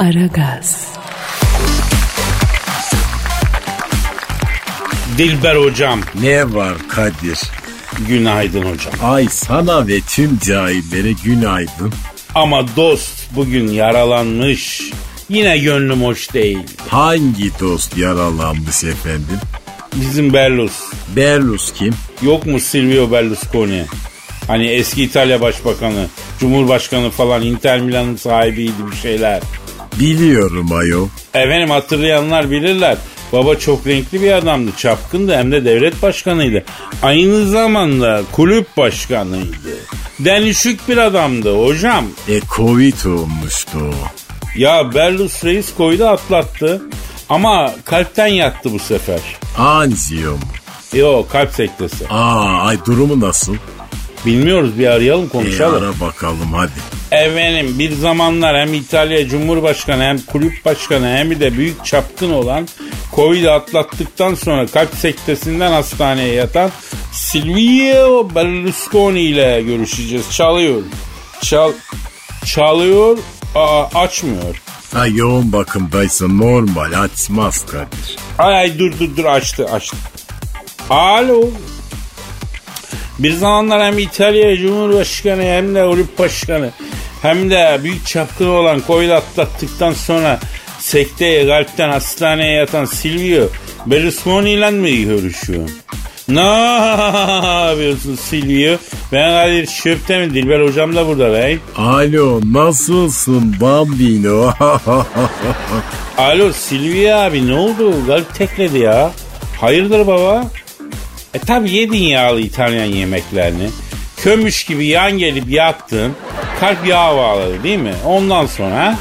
Aragaz, Dilber hocam Ne var Kadir? günaydın hocam. Ay sana ve tüm cahillere günaydın. Ama dost bugün yaralanmış. Yine gönlüm hoş değil. Hangi dost yaralanmış efendim? Bizim Berlus. Berlus kim? Yok mu Silvio Berlusconi? Hani eski İtalya Başbakanı, Cumhurbaşkanı falan Inter Milan'ın sahibiydi bir şeyler. Biliyorum ayol. Efendim hatırlayanlar bilirler. Baba çok renkli bir adamdı. Çapkındı hem de devlet başkanıydı. Aynı zamanda kulüp başkanıydı. Denişik bir adamdı hocam. E Covid olmuştu. Ya Berlus reis koydu atlattı. Ama kalpten yattı bu sefer. Anjiyo mu? Yo kalp sektesi. Aa ay durumu nasıl? Bilmiyoruz bir arayalım E konuşalım. ara bakalım hadi. Efendim bir zamanlar hem İtalya Cumhurbaşkanı hem kulüp başkanı hem de büyük çapkın olan Covid'i atlattıktan sonra kalp sektesinden hastaneye yatan Silvio Berlusconi ile görüşeceğiz. Çalıyor. Çal, çalıyor. Aa, açmıyor. Ha yoğun bakımdaysa normal açmaz Kadir. Ay ay dur dur dur açtı açtı. Alo. Bir zamanlar hem İtalya Cumhurbaşkanı hem de kulüp başkanı hem de büyük çapkın olan Covid atlattıktan sonra sekteye kalpten hastaneye yatan Silvio Berlusconi ile mi görüşüyorsun? Ne yapıyorsun Silvio? Ben Kadir Şöpte mi? Dilber hocam da burada bey. Alo nasılsın bambino? Alo Silvio abi ne oldu? Kalp tekledi ya. Hayırdır baba? E tabi yedin yağlı İtalyan yemeklerini. Kömüş gibi yan gelip yattın. Kalp yağ bağladı değil mi? Ondan sonra ha?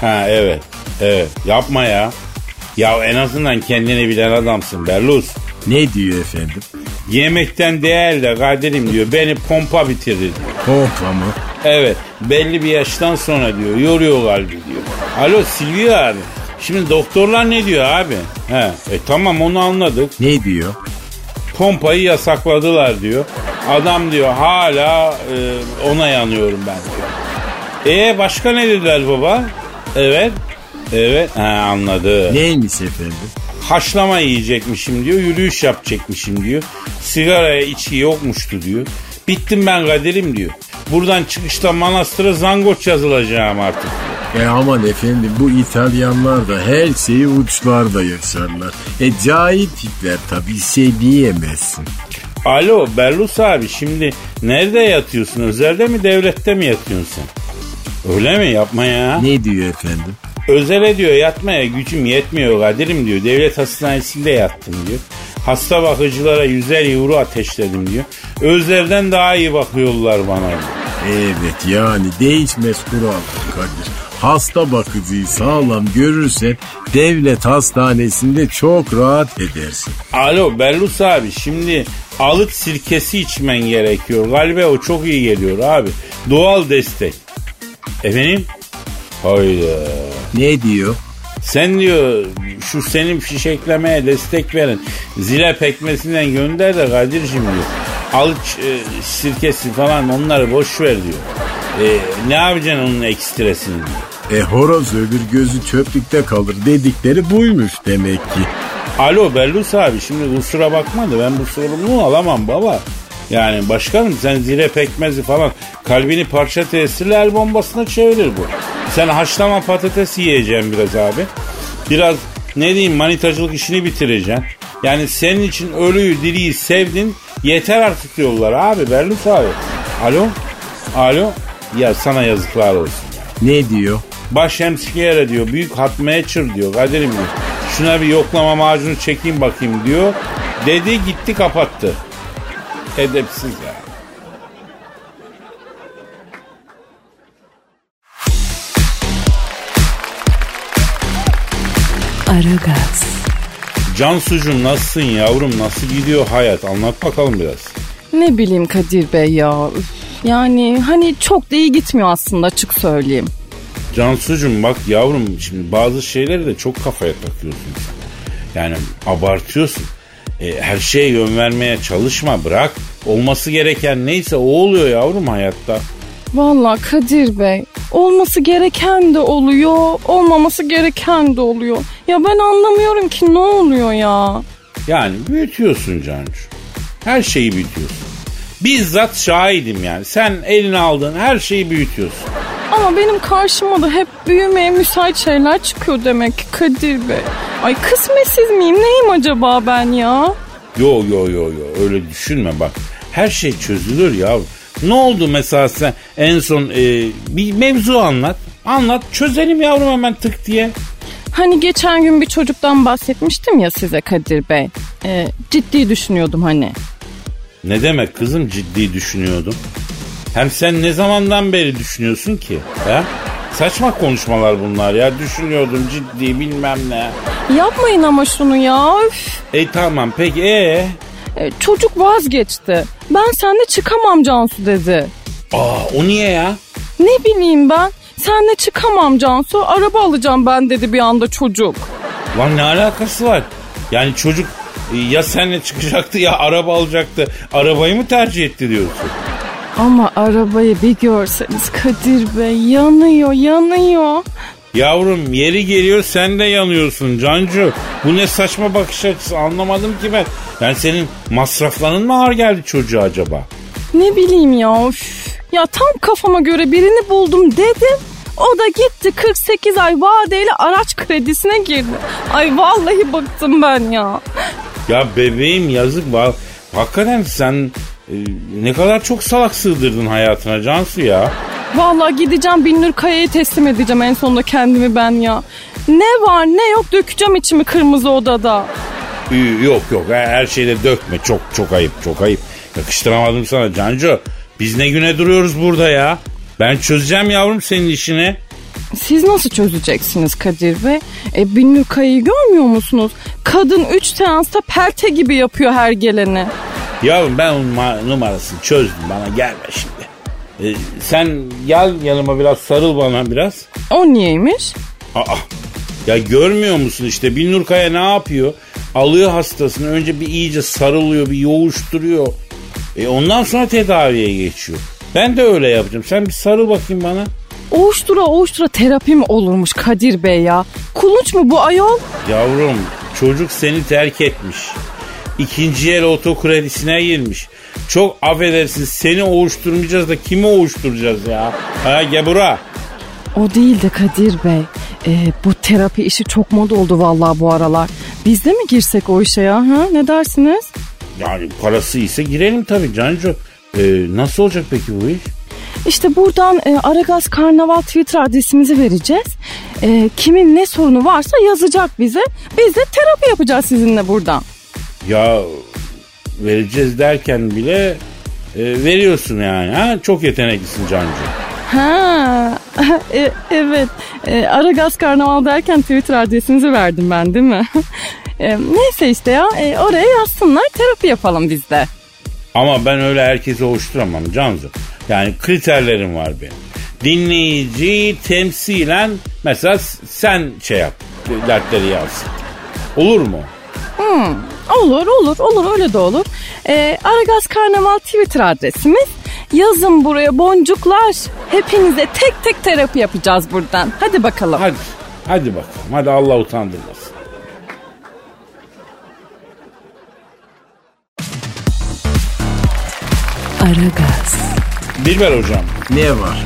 Ha evet. Evet yapma ya. Ya en azından kendini bilen adamsın Berlus. ne diyor efendim? Yemekten değil de Kadir'im diyor. Beni pompa bitirir diyor. Pompa mı? Evet belli bir yaştan sonra diyor yoruyor kalbi diyor. Alo Silvio abi. Şimdi doktorlar ne diyor abi? He, e tamam onu anladık. Ne diyor? Pompayı yasakladılar diyor. Adam diyor hala e, ona yanıyorum ben diyor. E başka ne dediler baba? Evet. Evet. Ha, anladı. Neymiş efendim? Haşlama yiyecekmişim diyor. Yürüyüş yapacakmışım diyor. Sigaraya içki yokmuştu diyor. Bittim ben Kadir'im diyor. Buradan çıkışta manastıra zangoç yazılacağım artık. E aman efendim bu İtalyanlar da her şeyi uçlarda yaşarlar. E cahil tipler tabii şey diyemezsin. Alo Berlus abi şimdi nerede yatıyorsun? Özelde mi devlette mi yatıyorsun sen? Öyle mi? Yapma ya. Ne diyor efendim? Özele diyor yatmaya gücüm yetmiyor Kadir'im diyor. Devlet hastanesinde yattım diyor. Hasta bakıcılara yüzer euro ateşledim diyor. Özlerden daha iyi bakıyorlar bana diyor. Evet yani değişmez kural Kadir. Hasta bakıcıyı sağlam görürsen devlet hastanesinde çok rahat edersin. Alo Berlus abi şimdi alık sirkesi içmen gerekiyor. Galiba o çok iyi geliyor abi. Doğal destek. Efendim? Hayda. Ne diyor? Sen diyor şu senin fişeklemeye destek verin. Zile pekmesinden gönder de Kadir'cim diyor. Alık e, sirkesi falan onları boş ver diyor. E, ne yapacaksın onun ekstresini diyor. E horoz öbür gözü çöplükte kalır dedikleri buymuş demek ki. Alo Bellus abi şimdi kusura bakma da ben bu sorumluluğu alamam baba. Yani başkanım sen zile pekmezi falan kalbini parça tesirle el bombasına çevirir bu. Sen haşlama patates yiyeceksin biraz abi. Biraz ne diyeyim manitacılık işini bitireceksin. Yani senin için ölüyü diriyi sevdin yeter artık diyorlar abi Berlus abi. Alo? Alo? Ya sana yazıklar olsun. Ne diyor? Baş hemşire diyor. Büyük hat meçhur diyor. Kadir'im diyor. Şuna bir yoklama macunu çekeyim bakayım diyor. Dedi gitti kapattı. Edepsiz ya. Aragaz, Cansucuğum nasılsın yavrum? Nasıl gidiyor hayat? Anlat bakalım biraz. Ne bileyim Kadir Bey ya. Üf, Yani hani çok da iyi gitmiyor aslında açık söyleyeyim. Cansucuğum bak yavrum şimdi bazı şeyleri de çok kafaya takıyorsun. Yani abartıyorsun. E, her şeye yön vermeye çalışma bırak. Olması gereken neyse o oluyor yavrum hayatta. Vallahi Kadir Bey olması gereken de oluyor, olmaması gereken de oluyor. Ya ben anlamıyorum ki ne oluyor ya. Yani büyütüyorsun Cancu. Her şeyi büyütüyorsun. Bizzat şahidim yani. Sen eline aldığın her şeyi büyütüyorsun. Ama benim karşıma da hep büyümeye müsait şeyler çıkıyor demek ki Kadir Bey. Ay kısmetsiz miyim neyim acaba ben ya? Yo yo yo yo öyle düşünme bak. Her şey çözülür ya. Ne oldu mesela sen en son e, bir mevzu anlat. Anlat çözelim yavrum hemen tık diye. Hani geçen gün bir çocuktan bahsetmiştim ya size Kadir Bey. Ee, ciddi düşünüyordum hani. Ne demek kızım ciddi düşünüyordum. Hem sen ne zamandan beri düşünüyorsun ki? Ha? Saçma konuşmalar bunlar ya. Düşünüyordum ciddi bilmem ne. Yapmayın ama şunu ya. Üf. E tamam peki ee? Ee, çocuk vazgeçti. Ben seninle çıkamam Cansu dedi. Aa o niye ya? Ne bileyim ben. Seninle çıkamam Cansu. Araba alacağım ben dedi bir anda çocuk. Lan ne alakası var? Yani çocuk e, ya seninle çıkacaktı ya araba alacaktı. Arabayı mı tercih etti diyorsun? Ama arabayı bir görseniz Kadir Bey yanıyor yanıyor. Yavrum yeri geliyor sen de yanıyorsun Cancu. Bu ne saçma bakış açısı anlamadım ki ben. Yani senin masrafların mı ağır geldi çocuğa acaba? Ne bileyim ya üf. Ya tam kafama göre birini buldum dedim. O da gitti 48 ay vadeli araç kredisine girdi. Ay vallahi bıktım ben ya. Ya bebeğim yazık var. Hakikaten sen e, ne kadar çok salak sığdırdın hayatına Cansu ya. Vallahi gideceğim Binnur Kaya'ya teslim edeceğim en sonunda kendimi ben ya. Ne var ne yok dökeceğim içimi kırmızı odada. Ee, Yok yok her şeyde dökme çok çok ayıp çok ayıp. Yakıştıramadım sana Cancu. Biz ne güne duruyoruz burada ya. Ben çözeceğim yavrum senin işini. Siz nasıl çözeceksiniz Kadir Bey? E, Binnur Kaya'yı görmüyor musunuz? Kadın 3 seansta pelte gibi yapıyor her geleni. Yavrum ben onun ma- numarasını çözdüm bana gelme şimdi. Ee, sen gel yanıma biraz sarıl bana biraz. O niyeymiş? Aa, ya görmüyor musun işte Binnur Kaya ne yapıyor? Alıyor hastasını önce bir iyice sarılıyor bir yoğuşturuyor. E ondan sonra tedaviye geçiyor. Ben de öyle yapacağım. Sen bir sarıl bakayım bana. Oğuştura oğuştura terapi mi olurmuş Kadir Bey ya? Kulunç mu bu ayol? Yavrum çocuk seni terk etmiş. İkinci el otokredisine girmiş. Çok affedersin seni oğuşturmayacağız da kimi oğuşturacağız ya? Ha Gebura. O değil de Kadir Bey. E, bu terapi işi çok moda oldu vallahi bu aralar. Biz de mi girsek o işe ya? Ha? Ne dersiniz? Yani parası ise girelim tabii Cancu. Ee, nasıl olacak peki bu iş? İşte buradan e, Aragaz Karnaval Twitter adresimizi vereceğiz. E, kimin ne sorunu varsa yazacak bize. Biz de terapi yapacağız sizinle buradan. Ya vereceğiz derken bile e, veriyorsun yani. Ha? Çok yeteneklisin Cancu. Ha, e, evet. E, Aragaz Karnaval derken Twitter adresinizi verdim ben değil mi? E, neyse işte ya e, oraya yazsınlar terapi yapalım biz de. Ama ben öyle herkese hoşturamam Cancu. Yani kriterlerim var benim. Dinleyici temsilen mesela sen şey yap. Dertleri yazsın. Olur mu? Olur olur olur öyle de olur. E, Aragaz Karnaval Twitter adresimiz. Yazın buraya boncuklar. Hepinize tek tek terapi yapacağız buradan. Hadi bakalım. Hadi. Hadi bakalım. Hadi Allah utandırmasın. Aragaz, Dilber hocam. Ne var?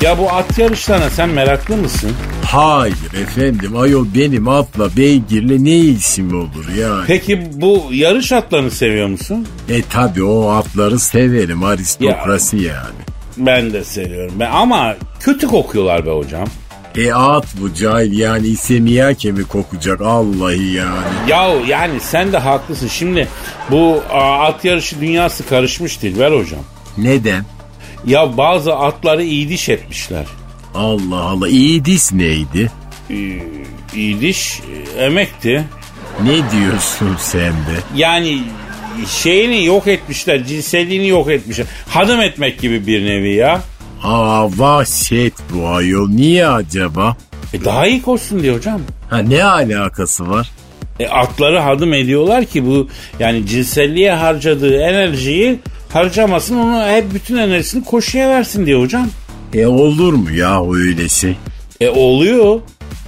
Ya bu at yarışlarına sen meraklı mısın? Hayır efendim ayol benim atla beygirle ne ilgim olur yani. Peki bu yarış atlarını seviyor musun? E tabi o atları severim aristokrasi yani. Ben de seviyorum. Ben, ama kötü kokuyorlar be hocam. E at bu cahil yani isemiyake mi kokacak Allah'ı yani. Ya yani sen de haklısın. Şimdi bu at yarışı dünyası karışmış Dilber hocam. Neden? Ya bazı atları iyiliş etmişler. Allah Allah İdis neydi? Ee, iyiliş e, emekti. Ne diyorsun sen de? Yani şeyini yok etmişler, cinselliğini yok etmişler. Hadım etmek gibi bir nevi ya. Aa vahşet bu ayol niye acaba? E daha iyi koşsun diye hocam. Ha ne alakası var? E atları hadım ediyorlar ki bu yani cinselliğe harcadığı enerjiyi harcamasın onu hep bütün enerjisini koşuya versin diye hocam. E olur mu ya öyle şey? E oluyor.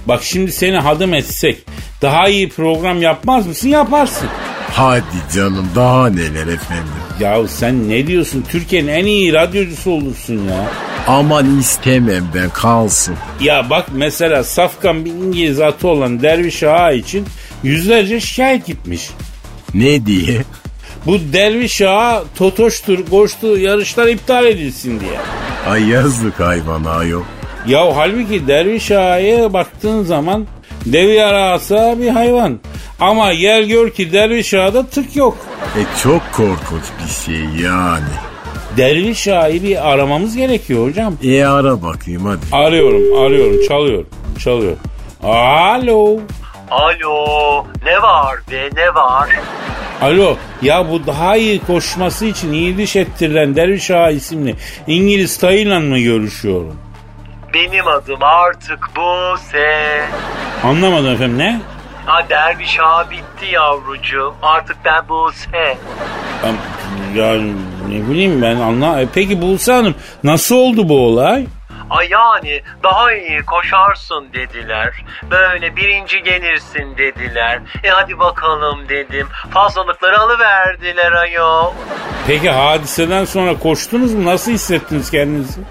Bak şimdi seni hadım etsek daha iyi program yapmaz mısın? Yaparsın. Hadi canım daha neler efendim. Ya sen ne diyorsun? Türkiye'nin en iyi radyocusu olursun ya. Aman istemem ben kalsın. Ya bak mesela safkan bir İngiliz atı olan Derviş Ağa için yüzlerce şikayet gitmiş. Ne diye? Bu Derviş Ağa totoştur, koştu yarışlar iptal edilsin diye. Ay yazık hayvana ayol. Ya halbuki Derviş Ağa'ya baktığın zaman dev yarasa bir hayvan. Ama gel gör ki Derviş Ağa'da tık yok. E çok korkunç bir şey yani. Derviş Ağa'yı bir aramamız gerekiyor hocam. E ara bakayım hadi. Arıyorum, arıyorum, çalıyor, çalıyor. Alo. Alo ne var be ne var? Alo ya bu daha iyi koşması için iyi diş ettirilen Derviş Ağa isimli İngiliz Taylan mı görüşüyorum? Benim adım artık Buse. Anlamadım efendim ne? Ha derviş ağa bitti yavrucuğum. Artık ben Buse. Am- Ya ne bileyim ben anla. E, Peki Buse Hanım nasıl oldu bu olay? Ay yani daha iyi koşarsın dediler. Böyle birinci gelirsin dediler. E hadi bakalım dedim. Fazlalıkları alıverdiler ayol. Peki hadiseden sonra koştunuz mu? Nasıl hissettiniz kendinizi?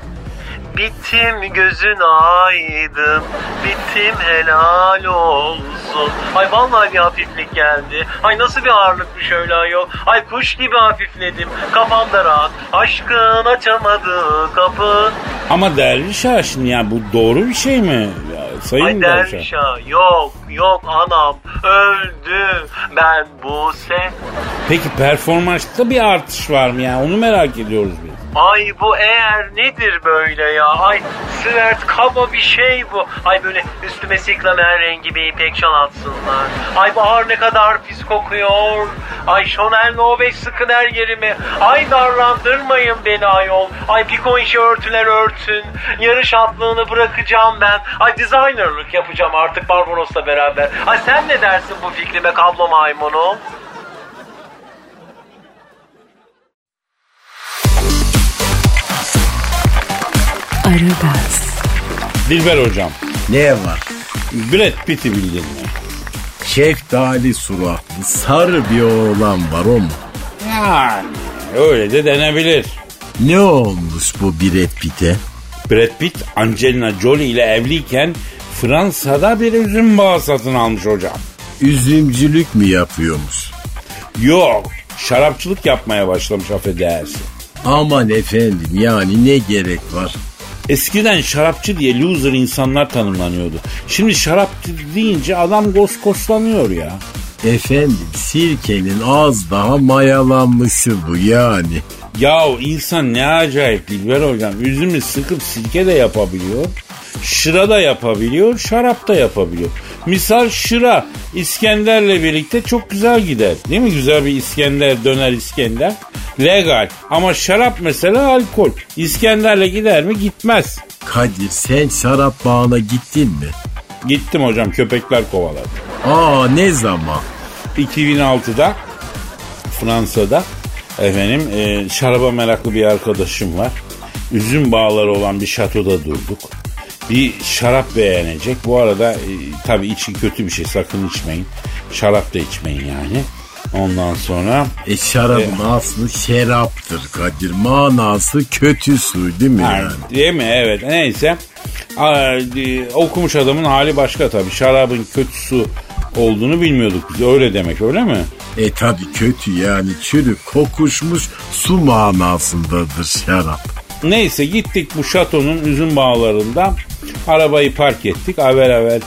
Bittim gözün aydın. Bittim helal olsun. Ay vallahi bir hafiflik geldi. Ay nasıl bir ağırlıkmış öyle ayol. Ay kuş gibi hafifledim. Kafam da rahat. Aşkın açamadı kapı. Ama Derviş Ağa şimdi yani bu doğru bir şey mi? Ya, sayın Ay Derviş derviş ağa, yok yok anam öldü. Ben Buse. Peki performansta bir artış var mı yani? Onu merak ediyoruz biz. Ay bu eğer nedir böyle ya? Ay sert kaba bir şey bu. Ay böyle üstüme siklamen rengi bir ipek şal atsınlar. Ay bahar ne kadar pis kokuyor. Ay Chanel No 5 sıkın her yerimi. Ay darlandırmayın beni ayol. Ay pikon işi örtüler örtün. Yarış atlığını bırakacağım ben. Ay designerlık yapacağım artık Barbaros'la beraber. Ay sen ne dersin bu fikrime kablo maymunu? Aragaz, Dilber hocam. Ne var? Brad Pitt'i bildin mi? Şeftali suratlı sarı bir oğlan var o mu? Yani öyle de denebilir. Ne olmuş bu Brad Pitt'e? Brad Pitt Angelina Jolie ile evliyken Fransa'da bir üzüm bağı satın almış hocam. Üzümcülük mü yapıyormuş? Yok şarapçılık yapmaya başlamış affedersin. Aman efendim yani ne gerek var? Eskiden şarapçı diye loser insanlar tanımlanıyordu. Şimdi şarapçı deyince adam goskoslanıyor ya. Efendim sirkenin az daha mayalanmışı bu yani. Yahu insan ne acayip Dilber hocam. Üzümü sıkıp sirke de yapabiliyor. Şıra da yapabiliyor, şarap da yapabiliyor. Misal şıra İskender'le birlikte çok güzel gider. Değil mi? Güzel bir İskender, döner İskender. Legal. Ama şarap mesela alkol. İskender'le gider mi? Gitmez. Kadir sen şarap bağına gittin mi? Gittim hocam köpekler kovaladı. Aa ne zaman? 2006'da Fransa'da efendim e, şaraba meraklı bir arkadaşım var. Üzüm bağları olan bir şatoda durduk. Bir şarap beğenecek. Bu arada e, tabii içi kötü bir şey sakın içmeyin. Şarap da içmeyin yani. Ondan sonra E şarabın aslı şeraptır Kadir. Manası kötü su değil mi Ha, yani? Değil mi? Evet. Neyse. Aa, e, okumuş adamın hali başka tabii. Şarabın kötü su olduğunu bilmiyorduk biz. Öyle demek öyle mi? E tabi kötü yani çürük kokuşmuş su manasındadır şarap. Neyse gittik bu şatonun üzüm bağlarında. Arabayı park ettik. Aver aver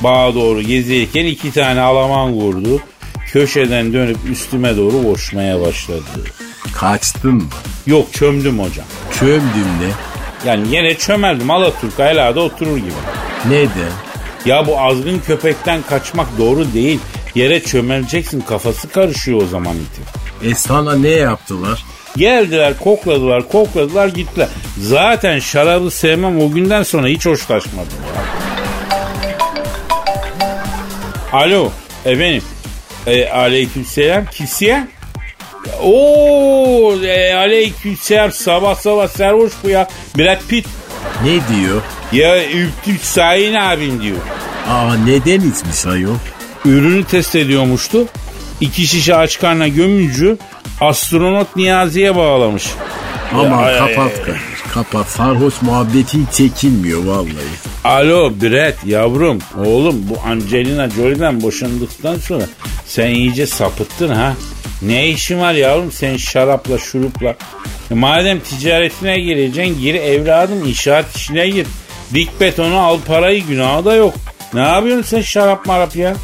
bağa doğru gezerken iki tane alaman vurdu. Köşeden dönüp üstüme doğru koşmaya başladı. Kaçtın mı? Yok çömdüm hocam. Çömdün ne? Yani yine çömeldim Alaturka helada oturur gibi. Neden? Ya bu azgın köpekten kaçmak doğru değil. Yere çömeleceksin kafası karışıyor o zaman itin. E sana ne yaptılar? Geldiler kokladılar kokladılar gittiler. Zaten şarabı sevmem o günden sonra hiç hoşlaşmadım. Alo efendim. E, aleykümselam kisiye. Oo e, aleykümselam sabah sabah serhoş bu ya. Brad Pitt. Ne diyor? Ya üptük Sayın abim diyor. Aa neden içmiş ayol? Ürünü test ediyormuştu. İki şişe aç karnına gömücü astronot Niyazi'ye bağlamış. Aman ay, kapat ay. Kadir. Kapat. Sarhoş muhabbeti hiç çekilmiyor vallahi. Alo Brett yavrum oğlum bu Angelina Jolie'den boşandıktan sonra sen iyice sapıttın ha. Ne işin var yavrum sen şarapla şurupla. E, madem ticaretine gireceksin gir evladım inşaat işine gir. Dik betonu al parayı günahı da yok. Ne yapıyorsun sen şarap marap ya?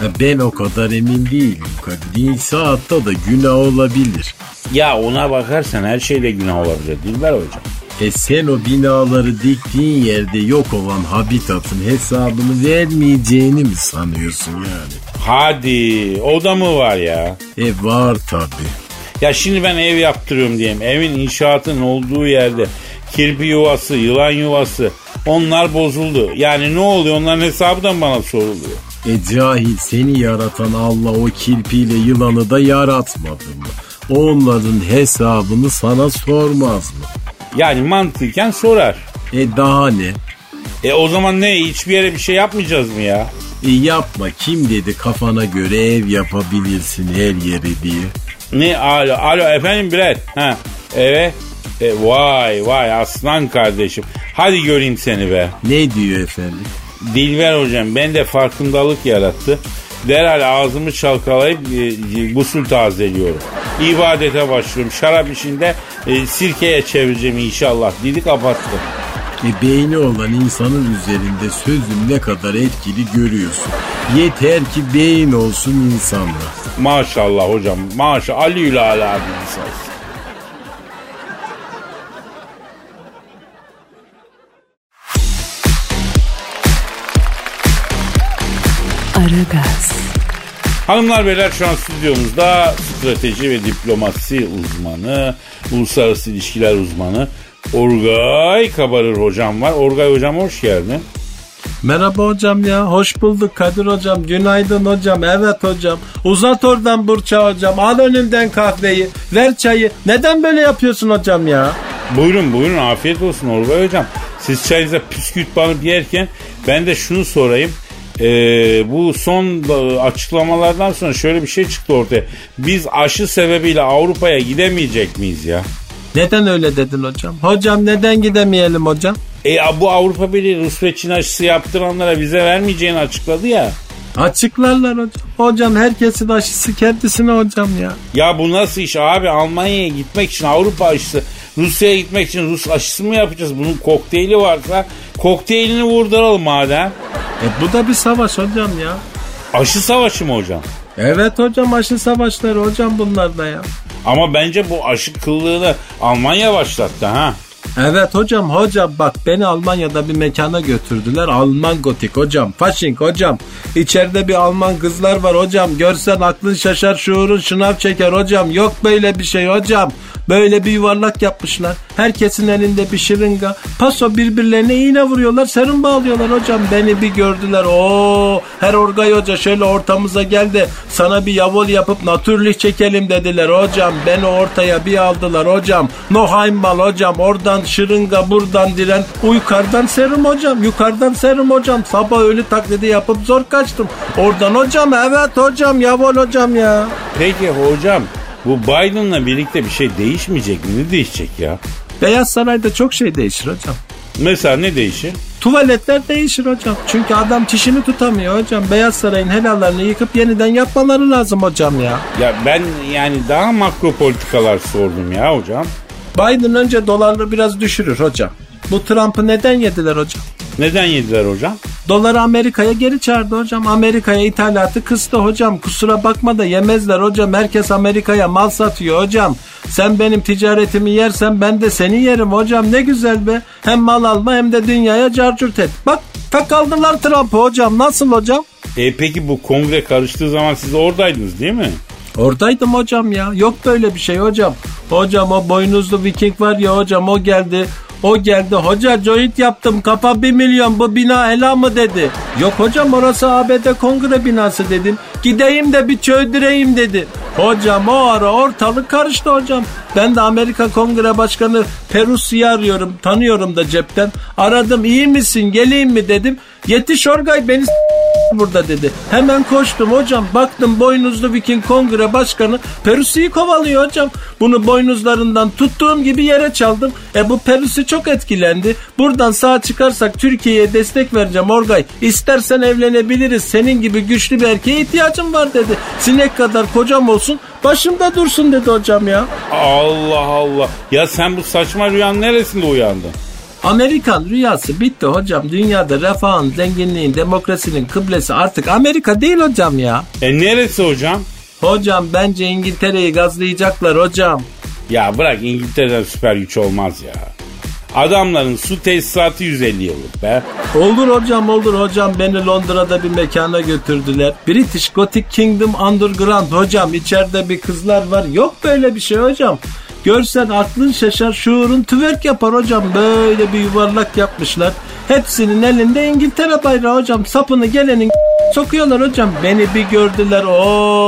Ha, ben o kadar emin değilim Kadir. İnsan hatta da günah olabilir. Ya ona bakarsan her şeyde günah olabilir Dilber hocam. E sen o binaları diktiğin yerde yok olan habitatın hesabını vermeyeceğini mi sanıyorsun yani? Hadi o da mı var ya? E var tabi. Ya şimdi ben ev yaptırıyorum diyeyim. Evin inşaatın olduğu yerde kirpi yuvası, yılan yuvası onlar bozuldu. Yani ne oluyor onların hesabı da bana soruluyor? E cahil seni yaratan Allah o kirpiyle yılanı da yaratmadı mı? Onların hesabını sana sormaz mı? Yani mantıken sorar. E daha ne? E o zaman ne hiçbir yere bir şey yapmayacağız mı ya? E yapma kim dedi kafana göre ev yapabilirsin her yere diye. Ne alo alo efendim Brett. Ha evet. E, vay vay aslan kardeşim. Hadi göreyim seni be. Ne diyor efendim? Dilber hocam ben de farkındalık yarattı. Derhal ağzımı çalkalayıp e, gusül tazeliyorum. İbadete başlıyorum. Şarap işinde e, sirkeye çevireceğim inşallah. Dili kapattı. E beyni olan insanın üzerinde sözün ne kadar etkili görüyorsun. Yeter ki beyin olsun insanda. Maşallah hocam. Maşallah. Ali Ülala abi insansın. Aragaz, Hanımlar beyler şu an stüdyomuzda strateji ve diplomasi uzmanı, uluslararası ilişkiler uzmanı Orgay Kabarır hocam var. Orgay hocam hoş geldin. Merhaba hocam ya. Hoş bulduk Kadir hocam. Günaydın hocam. Evet hocam. Uzat oradan Burça hocam. Al önümden kahveyi. Ver çayı. Neden böyle yapıyorsun hocam ya? Buyurun buyurun afiyet olsun Orgay hocam. Siz çayınıza püskürt banıp yerken ben de şunu sorayım. Ee, bu son e, açıklamalardan sonra şöyle bir şey çıktı ortaya. Biz aşı sebebiyle Avrupa'ya gidemeyecek miyiz ya? Neden öyle dedin hocam? Hocam neden gidemeyelim hocam? E bu Avrupa Birliği Rus ve Çin aşısı yaptıranlara vize vermeyeceğini açıkladı ya. Açıklarlar hocam. Hocam herkesin aşısı kendisine hocam ya. Ya bu nasıl iş abi Almanya'ya gitmek için Avrupa aşısı Rusya'ya gitmek için Rus aşısı mı yapacağız? Bunun kokteyli varsa kokteylini vurduralım madem. E bu da bir savaş hocam ya. Aşı savaşı mı hocam? Evet hocam aşı savaşları hocam bunlar da ya. Ama bence bu aşı kıllığını Almanya başlattı ha. Evet hocam hocam bak beni Almanya'da bir mekana götürdüler. Alman gotik hocam. Fasching hocam. İçeride bir Alman kızlar var hocam. Görsen aklın şaşar şuurun şınav çeker hocam. Yok böyle bir şey hocam. Böyle bir yuvarlak yapmışlar. Herkesin elinde bir şırınga. Paso birbirlerine iğne vuruyorlar. Serum bağlıyorlar hocam. Beni bir gördüler. Oo, her orgay hoca şöyle ortamıza geldi. Sana bir yavol yapıp natürlük çekelim dediler hocam. Beni ortaya bir aldılar hocam. No Heimbal hocam. Oradan şırınga buradan diren. Yukarıdan serum hocam. Yukarıdan serum hocam. Sabah ölü taklidi yapıp zor kaçtım. Oradan hocam evet hocam yavol hocam ya. Peki hocam bu Biden'la birlikte bir şey değişmeyecek mi? Ne değişecek ya? Beyaz Saray'da çok şey değişir hocam. Mesela ne değişir? Tuvaletler değişir hocam. Çünkü adam çişini tutamıyor hocam. Beyaz Saray'ın helallerini yıkıp yeniden yapmaları lazım hocam ya. Ya ben yani daha makro politikalar sordum ya hocam. Biden önce dolarları biraz düşürür hocam. Bu Trump'ı neden yediler hocam? Neden yediler hocam? Doları Amerika'ya geri çağırdı hocam. Amerika'ya ithalatı kıstı hocam. Kusura bakma da yemezler hocam. Herkes Amerika'ya mal satıyor hocam. Sen benim ticaretimi yersen ben de seni yerim hocam. Ne güzel be. Hem mal alma hem de dünyaya carcurt et. Bak tak aldılar Trump'ı hocam. Nasıl hocam? E peki bu kongre karıştığı zaman siz oradaydınız değil mi? Oradaydım hocam ya. Yok böyle bir şey hocam. Hocam o boynuzlu viking var ya hocam o geldi. O geldi hoca joint yaptım kafa bir milyon bu bina helal mı dedi. Yok hocam orası ABD kongre binası dedim. Gideyim de bir çöldüreyim dedi. Hocam o ara ortalık karıştı hocam. Ben de Amerika Kongre Başkanı Perusi'yi arıyorum. Tanıyorum da cepten. Aradım iyi misin geleyim mi dedim. Yetiş Orgay beni burada dedi. Hemen koştum hocam. Baktım boynuzlu Viking Kongre Başkanı Perusi'yi kovalıyor hocam. Bunu boynuzlarından tuttuğum gibi yere çaldım. E bu Perusi çok etkilendi. Buradan sağ çıkarsak Türkiye'ye destek vereceğim Orgay. İstersen evlenebiliriz. Senin gibi güçlü bir erkeğe ihtiyacım var dedi. Sinek kadar kocam olsun başımda dursun dedi hocam ya. Allah Allah. Ya sen bu saçma rüyanın neresinde uyandın? Amerikan rüyası bitti hocam. Dünyada refahın, zenginliğin, demokrasinin kıblesi artık Amerika değil hocam ya. E neresi hocam? Hocam bence İngiltere'yi gazlayacaklar hocam. Ya bırak İngiltere'den süper güç olmaz ya. Adamların su tesisatı 150 yıllık be. Olur hocam olur hocam beni Londra'da bir mekana götürdüler. British Gothic Kingdom Underground hocam içeride bir kızlar var. Yok böyle bir şey hocam. Görsen aklın şaşar şuurun tüverk yapar hocam. Böyle bir yuvarlak yapmışlar. Hepsinin elinde İngiltere bayrağı hocam. Sapını gelenin sokuyorlar hocam. Beni bir gördüler. O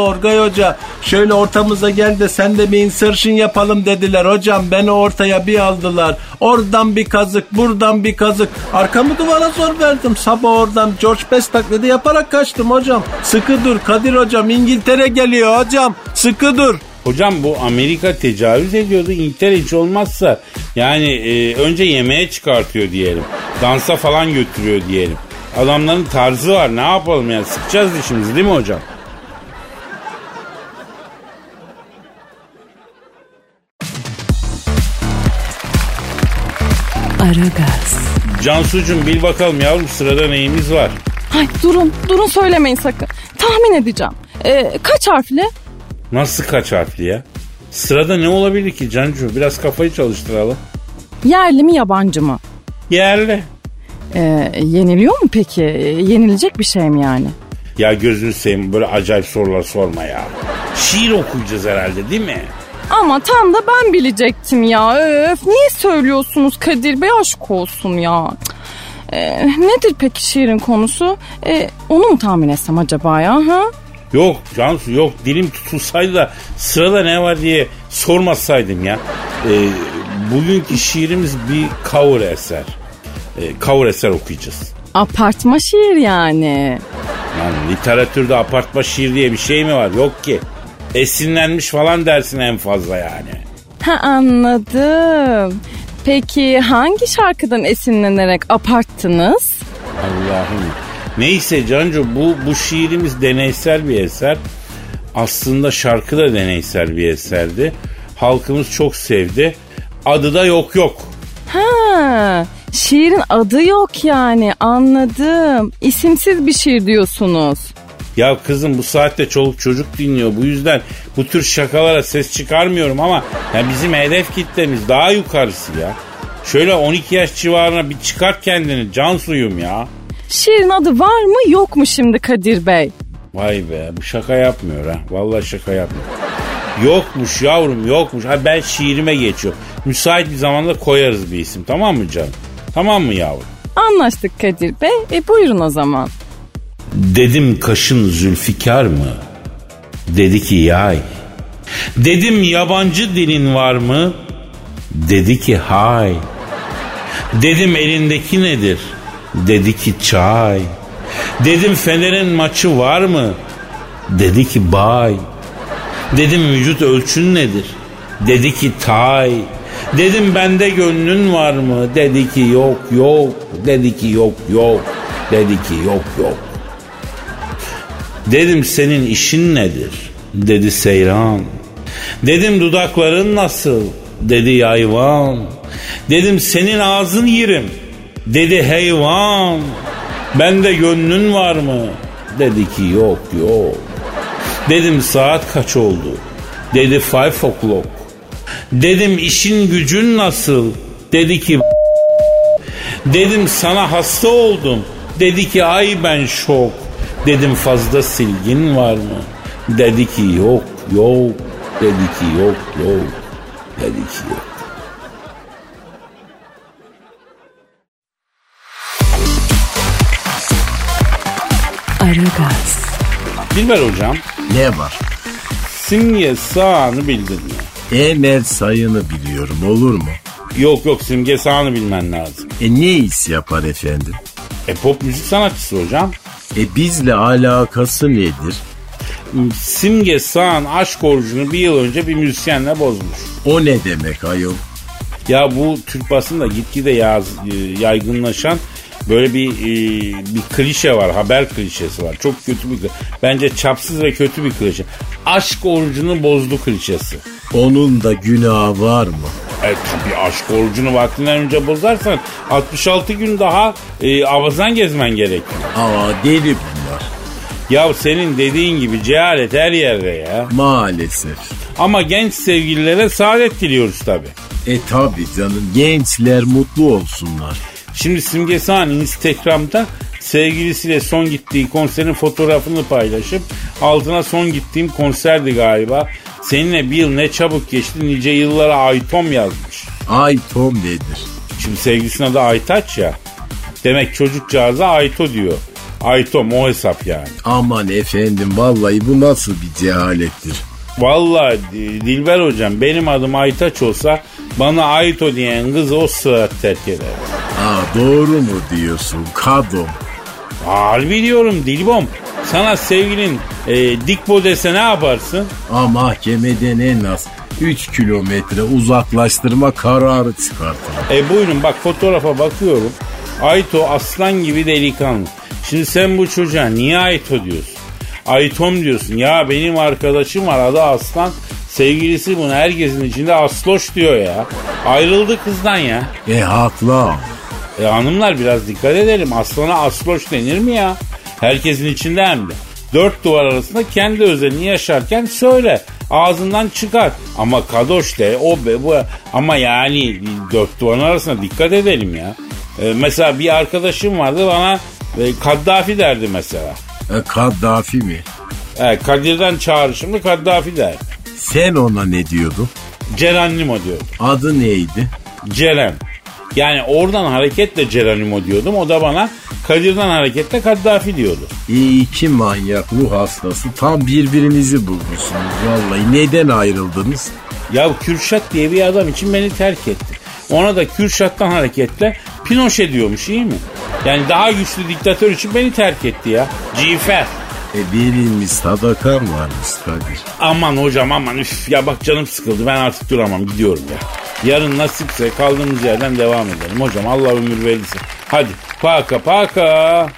Orgay Hoca şöyle ortamıza gel de sen de bir insertion yapalım dediler. Hocam beni ortaya bir aldılar. Oradan bir kazık buradan bir kazık. Arkamı duvara zor verdim. Sabah oradan George Best taklidi yaparak kaçtım hocam. Sıkı dur Kadir hocam İngiltere geliyor hocam. Sıkı dur. Hocam bu Amerika tecavüz ediyordu. İngiltere hiç olmazsa yani e, önce yemeğe çıkartıyor diyelim. Dansa falan götürüyor diyelim. Adamların tarzı var ne yapalım yani sıkacağız dişimizi değil mi hocam? Aragaz, Cansucuğum bil bakalım yavrum sırada neyimiz var? Ay durun durun söylemeyin sakın. Tahmin edeceğim. Ee, kaç harfli? Nasıl kaç harfli ya? Sırada ne olabilir ki Cancu? Biraz kafayı çalıştıralım. Yerli mi yabancı mı? Yerli. Ee, yeniliyor mu peki? Yenilecek bir şey mi yani? Ya gözünü seveyim böyle acayip sorular sorma ya. Şiir okuyacağız herhalde değil mi? Ama tam da ben bilecektim ya. Öf niye söylüyorsunuz Kadir Bey aşk olsun ya. Ee, nedir peki şiirin konusu? Ee, onu mu tahmin etsem acaba ya? Ha? Yok Cansu yok dilim tutulsaydı da sırada ne var diye sormasaydım ya. Ee, bugünkü şiirimiz bir cover eser. Ee, cover eser okuyacağız. Apartma şiir yani. Yani literatürde apartma şiir diye bir şey mi var? Yok ki. Esinlenmiş falan dersin en fazla yani. Ha anladım. Peki hangi şarkıdan esinlenerek aparttınız? Allah'ım. Neyse Cancu bu, bu şiirimiz deneysel bir eser. Aslında şarkı da deneysel bir eserdi. Halkımız çok sevdi. Adı da yok yok. Ha, şiirin adı yok yani anladım. İsimsiz bir şiir diyorsunuz. Ya kızım bu saatte çoluk çocuk dinliyor. Bu yüzden bu tür şakalara ses çıkarmıyorum ama ya bizim hedef kitlemiz daha yukarısı ya. Şöyle 12 yaş civarına bir çıkart kendini can suyum ya. Şiirin adı var mı yok mu şimdi Kadir Bey? Vay be bu şaka yapmıyor ha. Vallahi şaka yapmıyor. Yokmuş yavrum yokmuş. Ha ben şiirime geçiyorum. Müsait bir zamanda koyarız bir isim tamam mı canım? Tamam mı yavrum? Anlaştık Kadir Bey. E buyurun o zaman. Dedim kaşın zülfikar mı? Dedi ki yay. Dedim yabancı dilin var mı? Dedi ki hay. Dedim elindeki nedir? Dedi ki çay. Dedim Fener'in maçı var mı? Dedi ki bay. Dedim vücut ölçün nedir? Dedi ki tay. Dedim bende gönlün var mı? Dedi ki yok yok. Dedi ki yok yok. Dedi ki yok yok. Dedim senin işin nedir? Dedi seyran. Dedim dudakların nasıl? Dedi yayvan. Dedim senin ağzın yerim. Dedi heyvan. Bende gönlün var mı? Dedi ki yok yok. Dedim saat kaç oldu? Dedi five o'clock. Dedim işin gücün nasıl? Dedi ki Dedim sana hasta oldum. Dedi ki ay ben şok. Dedim fazla silgin var mı? Dedi ki yok yok. Dedi ki yok yok. Dedi ki yok. Aragaz, Dilber hocam Ne var? simge sağını bildin mi? Emel sayını biliyorum olur mu? Yok yok Simge Sağan'ı bilmen lazım. E ne iş yapar efendim? E pop müzik sanatçısı hocam. E bizle alakası nedir? Simge Sağan aşk orucunu bir yıl önce bir müzisyenle bozmuş. O ne demek ayol? Ya bu Türk basında gitgide yaz, e, yaygınlaşan böyle bir e, bir klişe var. Haber klişesi var. Çok kötü bir Bence çapsız ve kötü bir klişe. Aşk orucunu bozdu klişesi. Onun da günahı var mı? E tabi aşk orucunu vaktinden önce bozarsan 66 gün daha e, avazan gezmen gerekiyor. Aa deli bunlar. Ya senin dediğin gibi cehalet her yerde ya. Maalesef. Ama genç sevgililere saadet diliyoruz tabi. E tabi canım gençler mutlu olsunlar. Şimdi Simge Sağan Instagram'da sevgilisiyle son gittiği konserin fotoğrafını paylaşıp altına son gittiğim konserdi galiba. Seninle bir yıl ne çabuk geçti nice yıllara Aytom yazmış. Ay Tom nedir? Şimdi sevgilisine de Aytaç ya. Demek çocukcağıza Ayto diyor. Aytom o hesap yani. Aman efendim vallahi bu nasıl bir cehalettir? Vallahi Di- Dilber hocam benim adım Aytaç olsa bana Ayto diyen kızı o sırat terk eder. Aa doğru mu diyorsun kadın? Harbi diyorum Dilbom. Sana sevgilin e, Dikbo dese ne yaparsın? Aa mahkemeden en az 3 kilometre uzaklaştırma kararı çıkartır. E buyurun bak fotoğrafa bakıyorum. Ayto aslan gibi delikanlı. Şimdi sen bu çocuğa niye Ayto diyorsun? Aytom diyorsun. Ya benim arkadaşım var adı Aslan. Sevgilisi bunu herkesin içinde Asloş diyor ya. Ayrıldı kızdan ya. E haklı. E hanımlar biraz dikkat edelim. Aslana Asloş denir mi ya? Herkesin içinde hem de. Dört duvar arasında kendi özelini yaşarken söyle. Ağzından çıkar. Ama kadoş de o be bu. Ama yani dört duvarın arasında dikkat edelim ya. E, mesela bir arkadaşım vardı bana e, Kaddafi derdi mesela. E, Kaddafi mi? E, Kadir'den çağrışımlı Kaddafi derdi. Sen ona ne diyordun? Cerenimo diyordu. Adı neydi? Ceren. Yani oradan hareketle Cerenimo diyordum. O da bana Kadir'den hareketle Kaddafi diyordu. E, iki manyak ruh hastası tam birbirinizi bulmuşsunuz vallahi. Neden ayrıldınız? Ya Kürşat diye bir adam için beni terk etti. Ona da Kürşat'tan hareketle Pinochet diyormuş iyi mi? Yani daha güçlü diktatör için beni terk etti ya. Cifer. E verilmiş sadakan varmış Kadir. Aman hocam aman üf ya bak canım sıkıldı ben artık duramam gidiyorum ya. Yarın nasipse kaldığımız yerden devam edelim hocam Allah ömür verirse. Hadi paka paka.